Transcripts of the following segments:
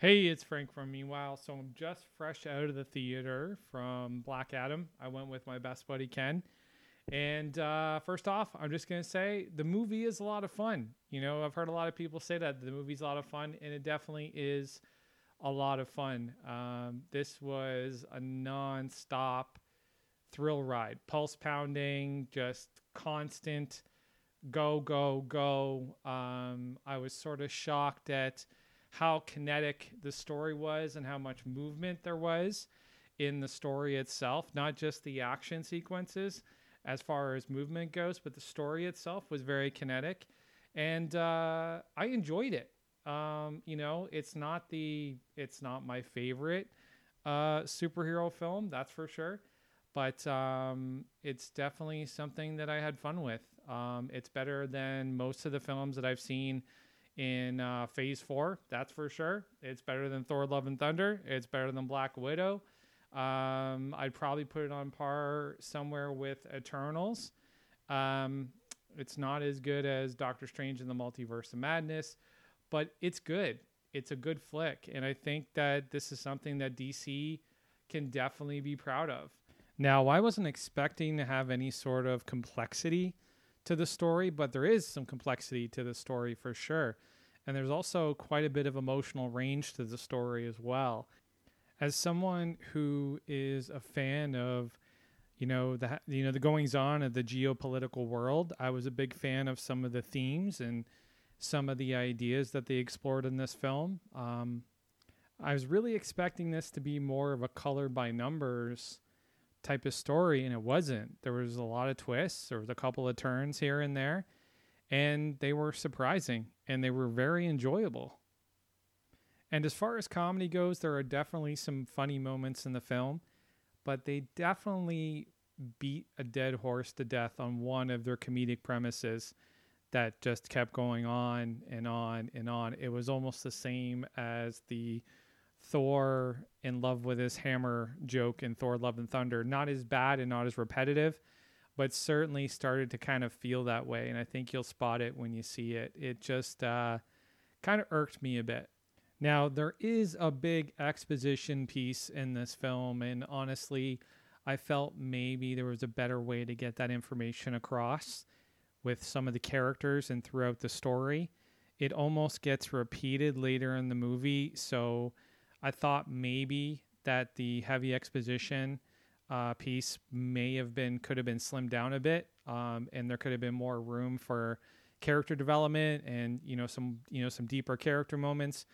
Hey, it's Frank from Meanwhile. So I'm just fresh out of the theater from Black Adam. I went with my best buddy Ken. And uh, first off, I'm just going to say the movie is a lot of fun. You know, I've heard a lot of people say that the movie's a lot of fun, and it definitely is a lot of fun. Um, this was a non-stop thrill ride, pulse pounding, just constant go, go, go. Um, I was sort of shocked at how kinetic the story was and how much movement there was in the story itself, not just the action sequences as far as movement goes, but the story itself was very kinetic. And uh, I enjoyed it. Um, you know, it's not the it's not my favorite uh, superhero film, that's for sure. But um, it's definitely something that I had fun with. Um, it's better than most of the films that I've seen in uh, Phase Four. That's for sure. It's better than Thor: Love and Thunder. It's better than Black Widow. Um, I'd probably put it on par somewhere with Eternals. Um, it's not as good as Doctor Strange in the Multiverse of Madness, but it's good. It's a good flick, and I think that this is something that DC can definitely be proud of. Now, I wasn't expecting to have any sort of complexity to the story, but there is some complexity to the story for sure. And there's also quite a bit of emotional range to the story as well. As someone who is a fan of, you know, the you know the goings on of the geopolitical world, I was a big fan of some of the themes and some of the ideas that they explored in this film. Um, I was really expecting this to be more of a color by numbers type of story, and it wasn't. There was a lot of twists. There was a couple of turns here and there, and they were surprising and they were very enjoyable. And as far as comedy goes, there are definitely some funny moments in the film, but they definitely beat a dead horse to death on one of their comedic premises that just kept going on and on and on. It was almost the same as the Thor in love with his hammer joke in Thor Love and Thunder. Not as bad and not as repetitive, but certainly started to kind of feel that way. And I think you'll spot it when you see it. It just uh, kind of irked me a bit. Now, there is a big exposition piece in this film, and honestly, I felt maybe there was a better way to get that information across with some of the characters and throughout the story. It almost gets repeated later in the movie, so I thought maybe that the heavy exposition uh, piece may have been could have been slimmed down a bit, um, and there could have been more room for character development and you know some you know some deeper character moments.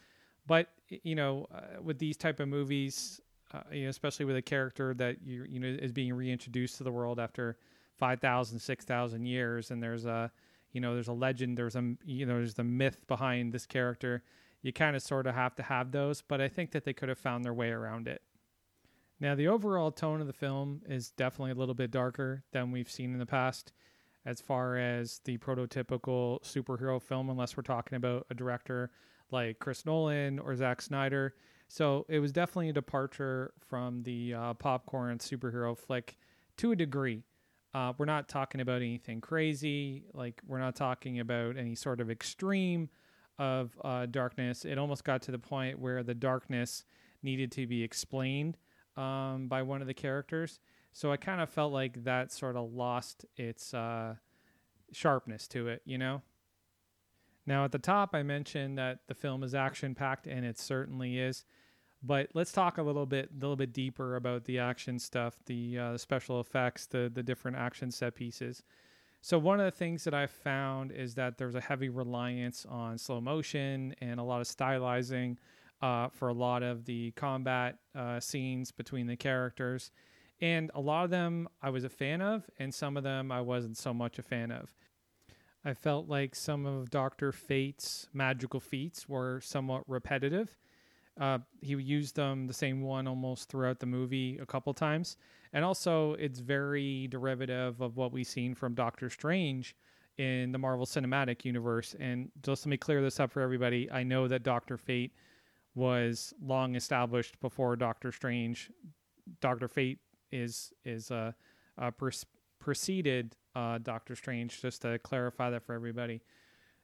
But you know, uh, with these type of movies, uh, you know, especially with a character that you you know is being reintroduced to the world after 5,000, 6,000 years, and there's a you know there's a legend, there's a you know there's the myth behind this character you kind of sort of have to have those, but I think that they could have found their way around it. Now, the overall tone of the film is definitely a little bit darker than we've seen in the past as far as the prototypical superhero film, unless we're talking about a director like Chris Nolan or Zack Snyder. So it was definitely a departure from the uh, popcorn superhero flick to a degree. Uh, we're not talking about anything crazy, like, we're not talking about any sort of extreme of uh, darkness, it almost got to the point where the darkness needed to be explained um, by one of the characters. So I kind of felt like that sort of lost its uh, sharpness to it, you know? Now, at the top, I mentioned that the film is action packed, and it certainly is. But let's talk a little bit, a little bit deeper about the action stuff, the uh, special effects, the the different action set pieces. So one of the things that I found is that there's a heavy reliance on slow motion and a lot of stylizing uh, for a lot of the combat uh, scenes between the characters. And a lot of them I was a fan of, and some of them I wasn't so much a fan of. I felt like some of Dr. Fate's magical feats were somewhat repetitive. Uh, he used them the same one almost throughout the movie a couple times, and also it's very derivative of what we've seen from Doctor Strange in the Marvel Cinematic Universe. And just let me clear this up for everybody. I know that Doctor Fate was long established before Doctor Strange. Doctor Fate is is uh, uh preceded uh, Doctor Strange. Just to clarify that for everybody.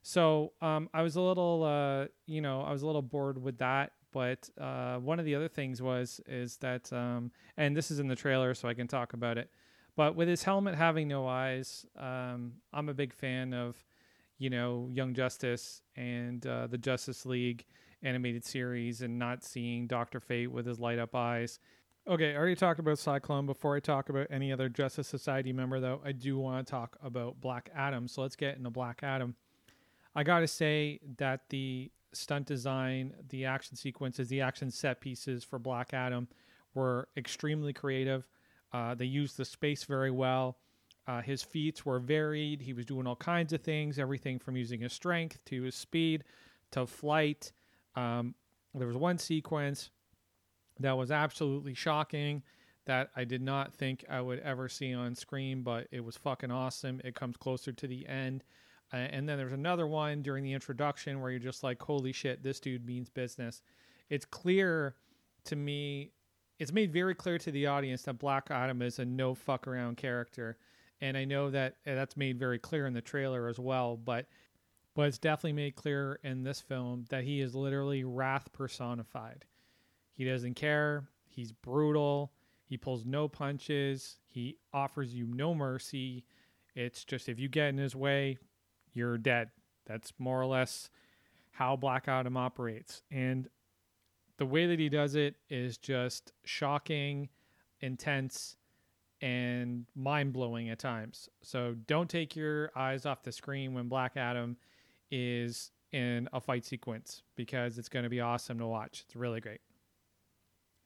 So um, I was a little, uh, you know, I was a little bored with that. But uh, one of the other things was is that, um, and this is in the trailer, so I can talk about it. But with his helmet having no eyes, um, I'm a big fan of, you know, Young Justice and uh, the Justice League animated series, and not seeing Doctor Fate with his light up eyes. Okay, I already talked about Cyclone. Before I talk about any other Justice Society member, though, I do want to talk about Black Adam. So let's get into Black Adam. I got to say that the stunt design, the action sequences, the action set pieces for Black Adam were extremely creative. Uh, they used the space very well. Uh, his feats were varied. He was doing all kinds of things, everything from using his strength to his speed to flight. Um, there was one sequence that was absolutely shocking that I did not think I would ever see on screen, but it was fucking awesome. It comes closer to the end. Uh, and then there's another one during the introduction where you're just like, holy shit, this dude means business. It's clear to me, it's made very clear to the audience that Black Adam is a no fuck around character. And I know that uh, that's made very clear in the trailer as well, but but it's definitely made clear in this film that he is literally wrath personified. He doesn't care. He's brutal. He pulls no punches. He offers you no mercy. It's just if you get in his way, you're dead. That's more or less how Black Adam operates. And the way that he does it is just shocking, intense, and mind blowing at times. So don't take your eyes off the screen when Black Adam is in a fight sequence because it's going to be awesome to watch. It's really great.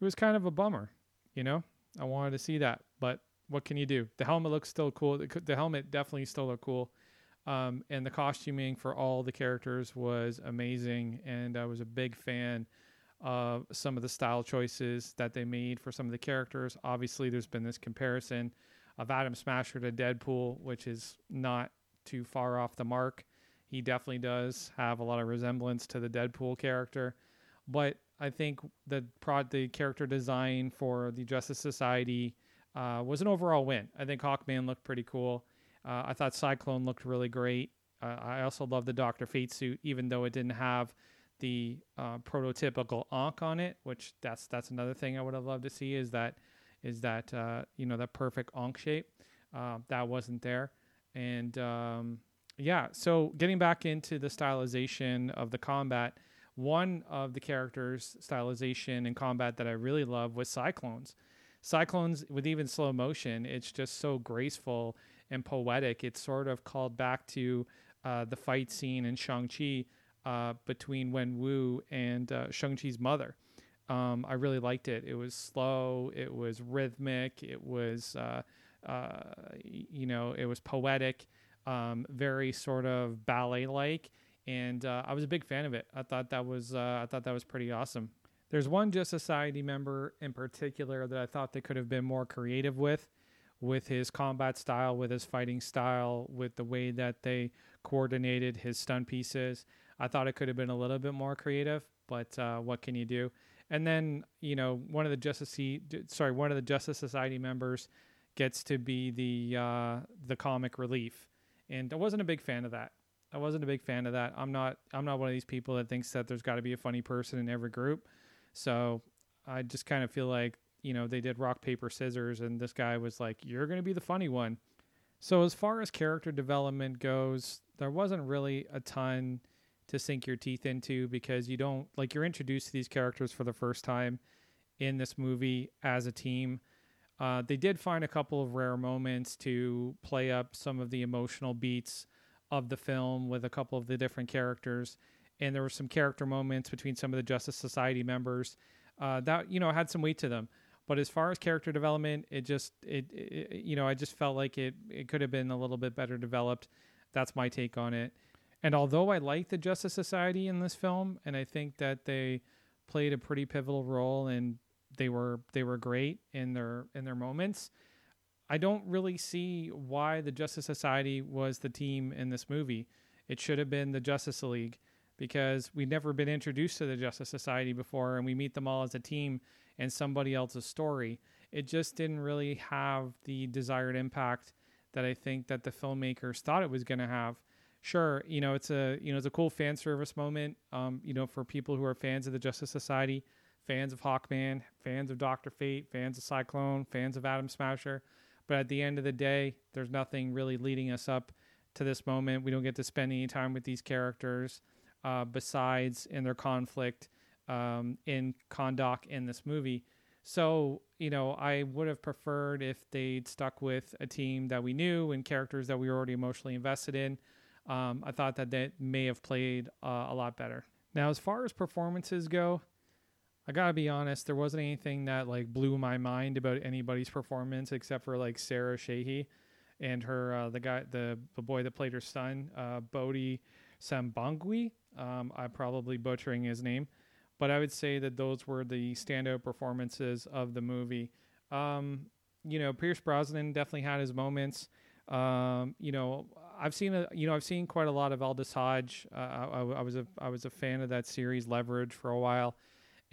It was kind of a bummer, you know? I wanted to see that, but what can you do? The helmet looks still cool. The, helmet definitely still look cool. Um, and the costuming for all the characters was amazing, and I was a big fan of some of the style choices that they made for some of the characters. Obviously, there's been this comparison of Atom Smasher to Deadpool, which is not too far off the mark. He definitely does have a lot of resemblance to the Deadpool character, but I think the prod the character design for the Justice Society uh, was an overall win. I think Hawkman looked pretty cool. Uh, I thought Cyclone looked really great. Uh, I also love the Doctor Fate suit, even though it didn't have the uh, prototypical Ankh on it, which that's that's another thing I would have loved to see is that is that uh, you know that perfect Ankh shape uh, that wasn't there, and um, yeah. So getting back into the stylization of the combat, one of the characters' stylization and combat that I really love was Cyclones. Cyclones with even slow motion, it's just so graceful and poetic. It's sort of called back to uh, the fight scene in Shang-Chi uh, between Wen Wu and uh, Shang-Chi's mother. Um, I really liked it. It was slow, it was rhythmic, it was, uh, uh, you know, it was poetic, um, very sort of ballet like. And uh, I was a big fan of it. I thought that was I thought that was pretty awesome. There's one Justice Society member in particular that I thought they could have been more creative with with his combat style, with his fighting style, with the way that they coordinated his stun pieces. I thought it could have been a little bit more creative, but uh, what can you do? And then you know one of the Justice sorry one of the Justice Society members gets to be the uh, the comic relief, and I wasn't a big fan of that. I wasn't a big fan of that. I'm not I'm not one of these people that thinks that there's got to be a funny person in every group. So I just kind of feel like you know, they did rock, paper, scissors, and this guy was like, You're going to be the funny one. So, as far as character development goes, there wasn't really a ton to sink your teeth into because you don't, like, you're introduced to these characters for the first time in this movie as a team. Uh, they did find a couple of rare moments to play up some of the emotional beats of the film with a couple of the different characters. And there were some character moments between some of the Justice Society members uh, that, you know, had some weight to them. But as far as character development, it just it, it, you know I just felt like it it could have been a little bit better developed. That's my take on it. And although I like the Justice Society in this film, and I think that they played a pretty pivotal role and they were they were great in their in their moments. I don't really see why the Justice Society was the team in this movie. It should have been the Justice League because we've never been introduced to the Justice Society before and we meet them all as a team and somebody else's story. It just didn't really have the desired impact that I think that the filmmakers thought it was going to have. sure, you know, it's a you know it's a cool fan service moment. Um, you know, for people who are fans of the Justice Society, fans of Hawkman, fans of Doctor Fate, fans of Cyclone, fans of Atom Smasher. But at the end of the day, there's nothing really leading us up to this moment. We don't get to spend any time with these characters uh, besides in their conflict um, in Kahndaq in this movie. So, you know, I would have preferred if they'd stuck with a team that we knew and characters that we were already emotionally invested in. Um, I thought that that may have played uh, a lot better. Now, as far as performances go, I gotta be honest, there wasn't anything that like blew my mind about anybody's performance except for like Sarah Shahi and her uh, the guy the, the boy that played her son, uh, Bodhi Sambangui. Um, I'm probably butchering his name, but I would say that those were the standout performances of the movie. Um, you know, Pierce Brosnan definitely had his moments. Um, you know, I've seen a, you know I've seen quite a lot of Aldis Hodge. Uh, I, I, was a I was a fan of that series Leverage for a while,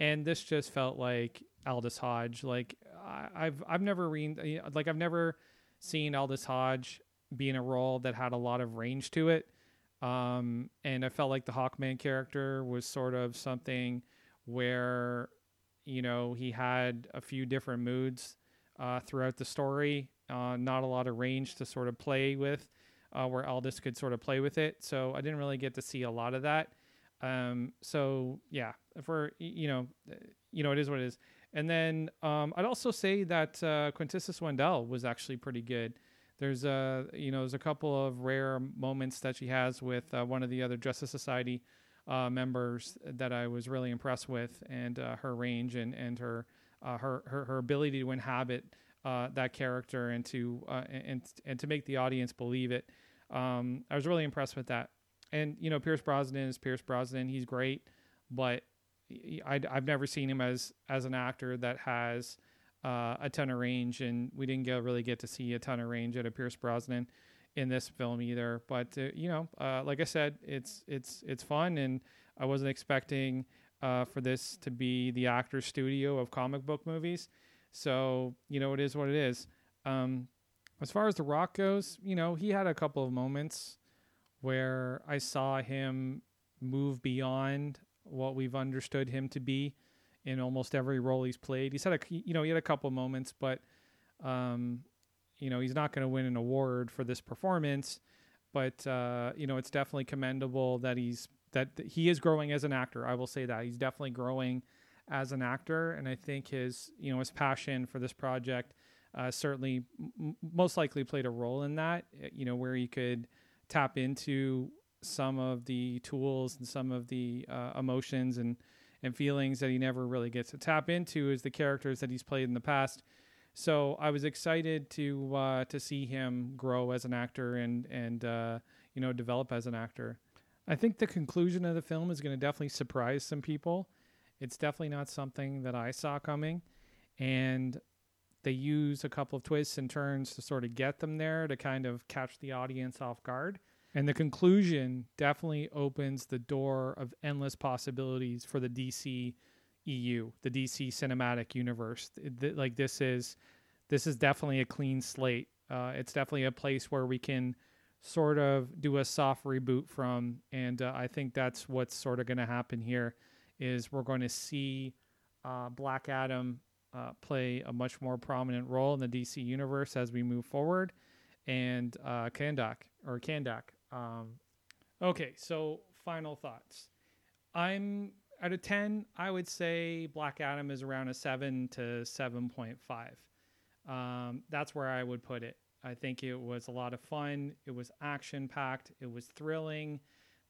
and this just felt like Aldis Hodge. Like I, have I've never read like I've never seen Aldis Hodge be in a role that had a lot of range to it. Um, and I felt like the Hawkman character was sort of something where, you know, he had a few different moods uh, throughout the story, uh, not a lot of range to sort of play with, uh, where Aldis could sort of play with it. So I didn't really get to see a lot of that. Um, so yeah, for you know, you know, it is what it is. And then um, I'd also say that uh, Quintessa Swindell was actually pretty good. There's a you know there's a couple of rare moments that she has with uh, one of the other Justice Society uh, members that I was really impressed with, and uh, her range and and her, uh, her her her ability to inhabit uh, that character and to uh, and and to make the audience believe it. Um, I was really impressed with that. And you know Pierce Brosnan is Pierce Brosnan. He's great, but I, have never seen him as as an actor that has uh, a ton of range, and we didn't get, really get to see a ton of range out of Pierce Brosnan in this film either. But uh, you know, uh, like I said, it's it's it's fun, and I wasn't expecting uh, for this to be the actor's studio of comic book movies. So you know, it is what it is. Um, as far as The Rock goes, you know, he had a couple of moments where I saw him move beyond what we've understood him to be in almost every role he's played. He's had a you know he had a couple moments, but um, you know he's not going to win an award for this performance. But uh, you know it's definitely commendable that he's that he is growing as an actor. I will say that he's definitely growing as an actor, and I think his you know his passion for this project uh, certainly m- most likely played a role in that. You know where he could tap into some of the tools and some of the uh, emotions and and feelings that he never really gets to tap into is the characters that he's played in the past. So I was excited to uh, to see him grow as an actor and and uh, you know develop as an actor. I think the conclusion of the film is going to definitely surprise some people. It's definitely not something that I saw coming, and they use a couple of twists and turns to sort of get them there to kind of catch the audience off guard. And the conclusion definitely opens the door of endless possibilities for the DC EU, the DC cinematic universe. like this is this is definitely a clean slate. Uh, it's definitely a place where we can sort of do a soft reboot from, and uh, I think that's what's sort of going to happen here. Is we're going to see uh, Black Adam uh, play a much more prominent role in the DC universe as we move forward, and uh, Kahndaq or Kahndaq um, okay, so final thoughts. I'm out of 10, I would say Black Adam is around a 7 to 7.5. Um, that's where I would put it. I think it was a lot of fun. It was action packed. It was thrilling.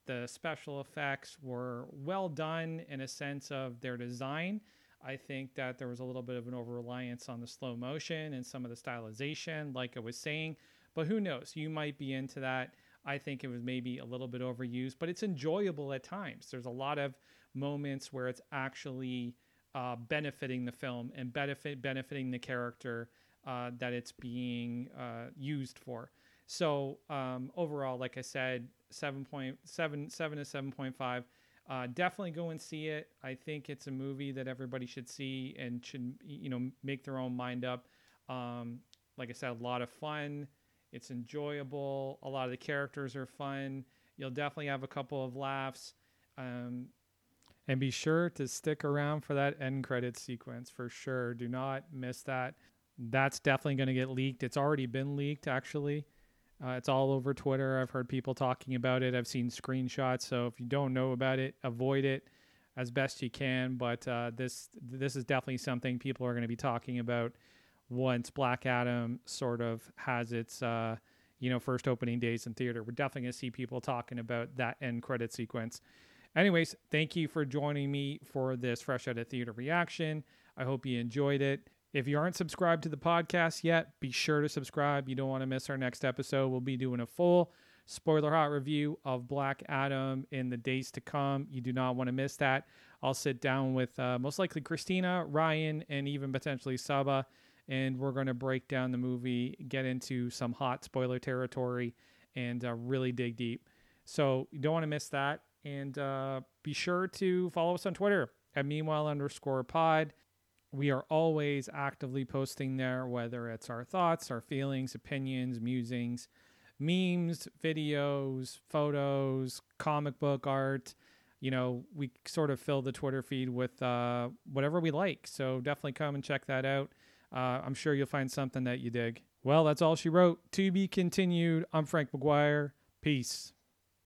The special effects were well done in a sense of their design. I think that there was a little bit of an over reliance on the slow motion and some of the stylization, like I was saying. But who knows? You might be into that. I think it was maybe a little bit overused, but it's enjoyable at times. There's a lot of moments where it's actually uh, benefiting the film and benefit benefiting the character uh, that it's being uh, used for. So um, overall, like I said, 7.7 7 to 7.5. Uh, definitely go and see it. I think it's a movie that everybody should see and should you know make their own mind up. Um, like I said, a lot of fun. It's enjoyable. A lot of the characters are fun. You'll definitely have a couple of laughs. Um, and be sure to stick around for that end credit sequence for sure. Do not miss that. That's definitely going to get leaked. It's already been leaked, actually. Uh, it's all over Twitter. I've heard people talking about it. I've seen screenshots. So if you don't know about it, avoid it as best you can. But uh, this this is definitely something people are going to be talking about once Black Adam sort of has its uh, you know first opening days in theater. We're definitely going to see people talking about that end credit sequence. Anyways, thank you for joining me for this fresh out of theater reaction. I hope you enjoyed it. If you aren't subscribed to the podcast yet, be sure to subscribe. You don't want to miss our next episode. We'll be doing a full spoiler hot review of Black Adam in the days to come. You do not want to miss that. I'll sit down with uh, most likely Christina, Ryan, and even potentially Saba, and we're going to break down the movie, get into some hot spoiler territory, and uh, really dig deep. So you don't want to miss that. And uh, be sure to follow us on Twitter at meanwhile underscore pod. We are always actively posting there, whether it's our thoughts, our feelings, opinions, musings, memes, videos, photos, comic book art. You know, we sort of fill the Twitter feed with uh, whatever we like. So definitely come and check that out. Uh, I'm sure you'll find something that you dig. Well, that's all she wrote. To be continued. I'm Frank McGuire. Peace.